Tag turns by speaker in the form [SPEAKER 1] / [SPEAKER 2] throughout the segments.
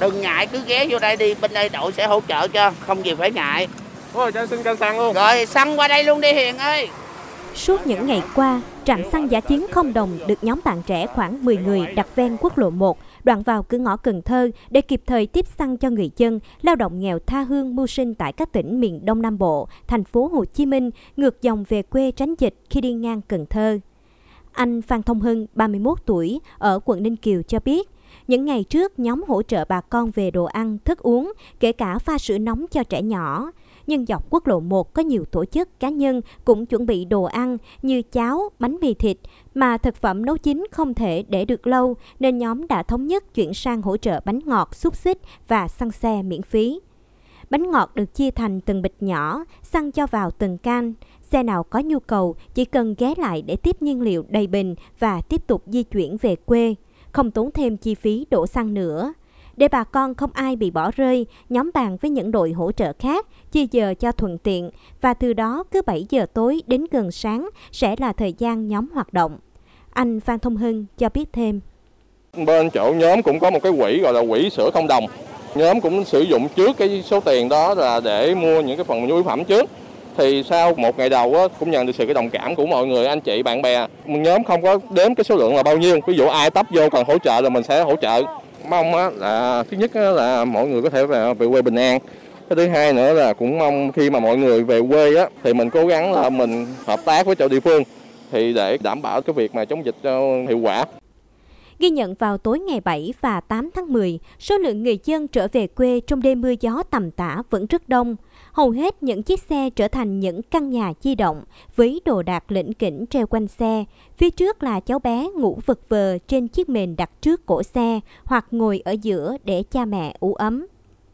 [SPEAKER 1] đừng ngại cứ ghé vô đây đi bên đây đội sẽ hỗ trợ cho không gì phải ngại
[SPEAKER 2] Ôi, cho xin cân xăng luôn.
[SPEAKER 1] rồi xăng qua đây luôn đi Hiền ơi
[SPEAKER 3] Suốt những ngày qua, trạm xăng giả chiến không đồng được nhóm bạn trẻ khoảng 10 người đặt ven quốc lộ 1, đoạn vào cửa ngõ Cần Thơ để kịp thời tiếp xăng cho người dân, lao động nghèo tha hương mưu sinh tại các tỉnh miền Đông Nam Bộ, thành phố Hồ Chí Minh, ngược dòng về quê tránh dịch khi đi ngang Cần Thơ. Anh Phan Thông Hưng, 31 tuổi, ở quận Ninh Kiều cho biết, những ngày trước nhóm hỗ trợ bà con về đồ ăn, thức uống, kể cả pha sữa nóng cho trẻ nhỏ. Nhưng dọc quốc lộ 1 có nhiều tổ chức cá nhân cũng chuẩn bị đồ ăn như cháo, bánh mì thịt mà thực phẩm nấu chín không thể để được lâu nên nhóm đã thống nhất chuyển sang hỗ trợ bánh ngọt, xúc xích và xăng xe miễn phí. Bánh ngọt được chia thành từng bịch nhỏ, xăng cho vào từng can. Xe nào có nhu cầu chỉ cần ghé lại để tiếp nhiên liệu đầy bình và tiếp tục di chuyển về quê, không tốn thêm chi phí đổ xăng nữa. Để bà con không ai bị bỏ rơi, nhóm bàn với những đội hỗ trợ khác, chia giờ cho thuận tiện và từ đó cứ 7 giờ tối đến gần sáng sẽ là thời gian nhóm hoạt động. Anh Phan Thông Hưng cho biết thêm.
[SPEAKER 2] Bên chỗ nhóm cũng có một cái quỹ gọi là quỹ sữa không đồng. Nhóm cũng sử dụng trước cái số tiền đó là để mua những cái phần nhu yếu phẩm trước. Thì sau một ngày đầu á, cũng nhận được sự cái đồng cảm của mọi người, anh chị, bạn bè. Nhóm không có đếm cái số lượng là bao nhiêu. Ví dụ ai tấp vô cần hỗ trợ là mình sẽ hỗ trợ. Mong á, là thứ nhất á, là mọi người có thể về, về quê bình an. Cái thứ hai nữa là cũng mong khi mà mọi người về quê á, thì mình cố gắng là mình hợp tác với chỗ địa phương thì để đảm bảo cái việc mà chống dịch cho hiệu quả.
[SPEAKER 3] Ghi nhận vào tối ngày 7 và 8 tháng 10, số lượng người dân trở về quê trong đêm mưa gió tầm tã vẫn rất đông. Hầu hết những chiếc xe trở thành những căn nhà di động với đồ đạc lĩnh kỉnh treo quanh xe. Phía trước là cháu bé ngủ vật vờ trên chiếc mền đặt trước cổ xe hoặc ngồi ở giữa để cha mẹ ủ ấm.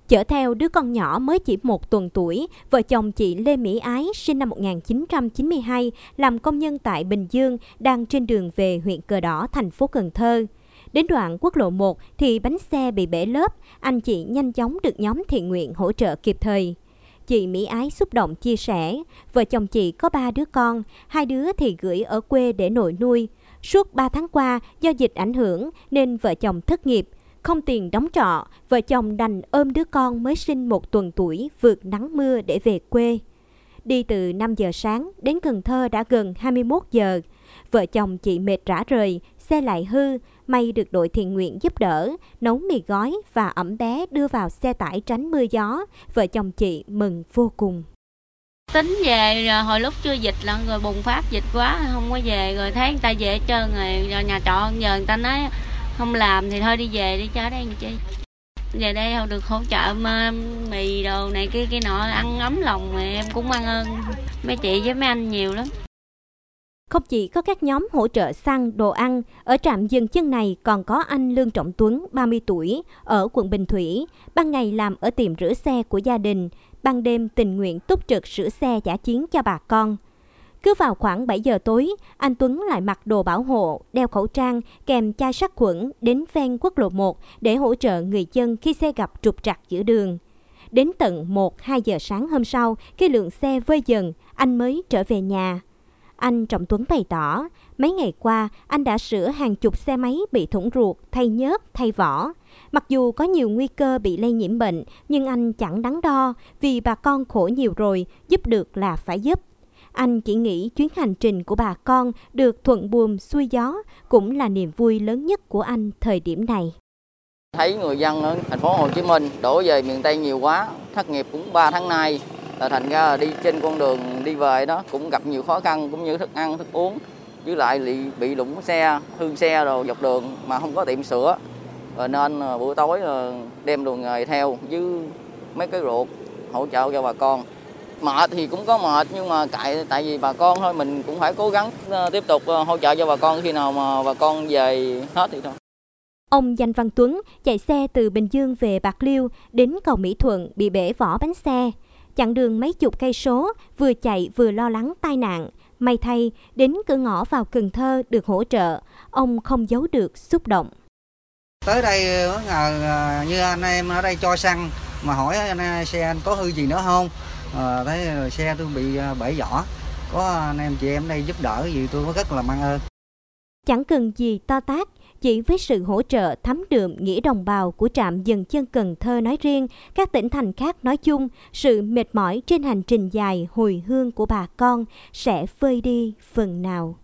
[SPEAKER 3] Chở theo đứa con nhỏ mới chỉ một tuần tuổi, vợ chồng chị Lê Mỹ Ái sinh năm 1992 làm công nhân tại Bình Dương đang trên đường về huyện Cờ Đỏ, thành phố Cần Thơ. Đến đoạn quốc lộ 1 thì bánh xe bị bể lớp, anh chị nhanh chóng được nhóm thiện nguyện hỗ trợ kịp thời. Chị Mỹ Ái xúc động chia sẻ, vợ chồng chị có ba đứa con, hai đứa thì gửi ở quê để nội nuôi. Suốt 3 tháng qua, do dịch ảnh hưởng nên vợ chồng thất nghiệp, không tiền đóng trọ, vợ chồng đành ôm đứa con mới sinh một tuần tuổi vượt nắng mưa để về quê. Đi từ 5 giờ sáng đến Cần Thơ đã gần 21 giờ. Vợ chồng chị mệt rã rời, xe lại hư, may được đội thiện nguyện giúp đỡ, nấu mì gói và ẩm bé đưa vào xe tải tránh mưa gió. Vợ chồng chị mừng vô cùng.
[SPEAKER 4] tính về rồi hồi lúc chưa dịch là rồi bùng phát dịch quá không có về rồi thấy người ta về hết trơn rồi, rồi nhà trọ giờ người ta nói không làm thì thôi đi về đi cho đây làm chi về đây không được hỗ trợ mà mì đồ này kia kia nọ ăn ấm lòng mà em cũng mang ơn mấy chị với mấy anh nhiều lắm
[SPEAKER 3] không chỉ có các nhóm hỗ trợ xăng, đồ ăn, ở trạm dừng chân này còn có anh Lương Trọng Tuấn, 30 tuổi, ở quận Bình Thủy, ban ngày làm ở tiệm rửa xe của gia đình, ban đêm tình nguyện túc trực sửa xe giả chiến cho bà con. Cứ vào khoảng 7 giờ tối, anh Tuấn lại mặc đồ bảo hộ, đeo khẩu trang, kèm chai sát khuẩn đến ven quốc lộ 1 để hỗ trợ người dân khi xe gặp trục trặc giữa đường. Đến tận 1-2 giờ sáng hôm sau, khi lượng xe vơi dần, anh mới trở về nhà. Anh Trọng Tuấn bày tỏ, mấy ngày qua anh đã sửa hàng chục xe máy bị thủng ruột, thay nhớt, thay vỏ. Mặc dù có nhiều nguy cơ bị lây nhiễm bệnh, nhưng anh chẳng đắn đo vì bà con khổ nhiều rồi, giúp được là phải giúp. Anh chỉ nghĩ chuyến hành trình của bà con được thuận buồm xuôi gió cũng là niềm vui lớn nhất của anh thời điểm này.
[SPEAKER 5] Thấy người dân ở thành phố Hồ Chí Minh đổ về miền Tây nhiều quá, thất nghiệp cũng 3 tháng nay, là thành ra là đi trên con đường đi về đó cũng gặp nhiều khó khăn cũng như thức ăn, thức uống, với lại bị, bị lũng xe, hư xe rồi dọc đường mà không có tiệm sửa. Rồi nên buổi tối đem đồ nghề theo với mấy cái ruột hỗ trợ cho bà con. Mệt thì cũng có mệt nhưng mà tại tại vì bà con thôi mình cũng phải cố gắng ờ, tiếp tục ờ, hỗ trợ cho bà con khi nào mà bà con về hết thì thôi.
[SPEAKER 3] Ông Danh Văn Tuấn chạy xe từ Bình Dương về Bạc Liêu đến cầu Mỹ Thuận bị bể vỏ bánh xe. Chặng đường mấy chục cây số, vừa chạy vừa lo lắng tai nạn. May thay, đến cửa ngõ vào Cần Thơ được hỗ trợ, ông không giấu được xúc động.
[SPEAKER 6] tới đây bất ngờ à, như anh em ở đây cho xăng mà hỏi anh à, xe anh có hư gì nữa không à, thấy xe tôi bị bể vỏ có anh em chị em đây giúp đỡ gì tôi rất là mang ơn
[SPEAKER 3] Chẳng cần gì to tát, chỉ với sự hỗ trợ thấm đượm nghĩa đồng bào của trạm dừng chân Cần Thơ nói riêng, các tỉnh thành khác nói chung, sự mệt mỏi trên hành trình dài hồi hương của bà con sẽ phơi đi phần nào.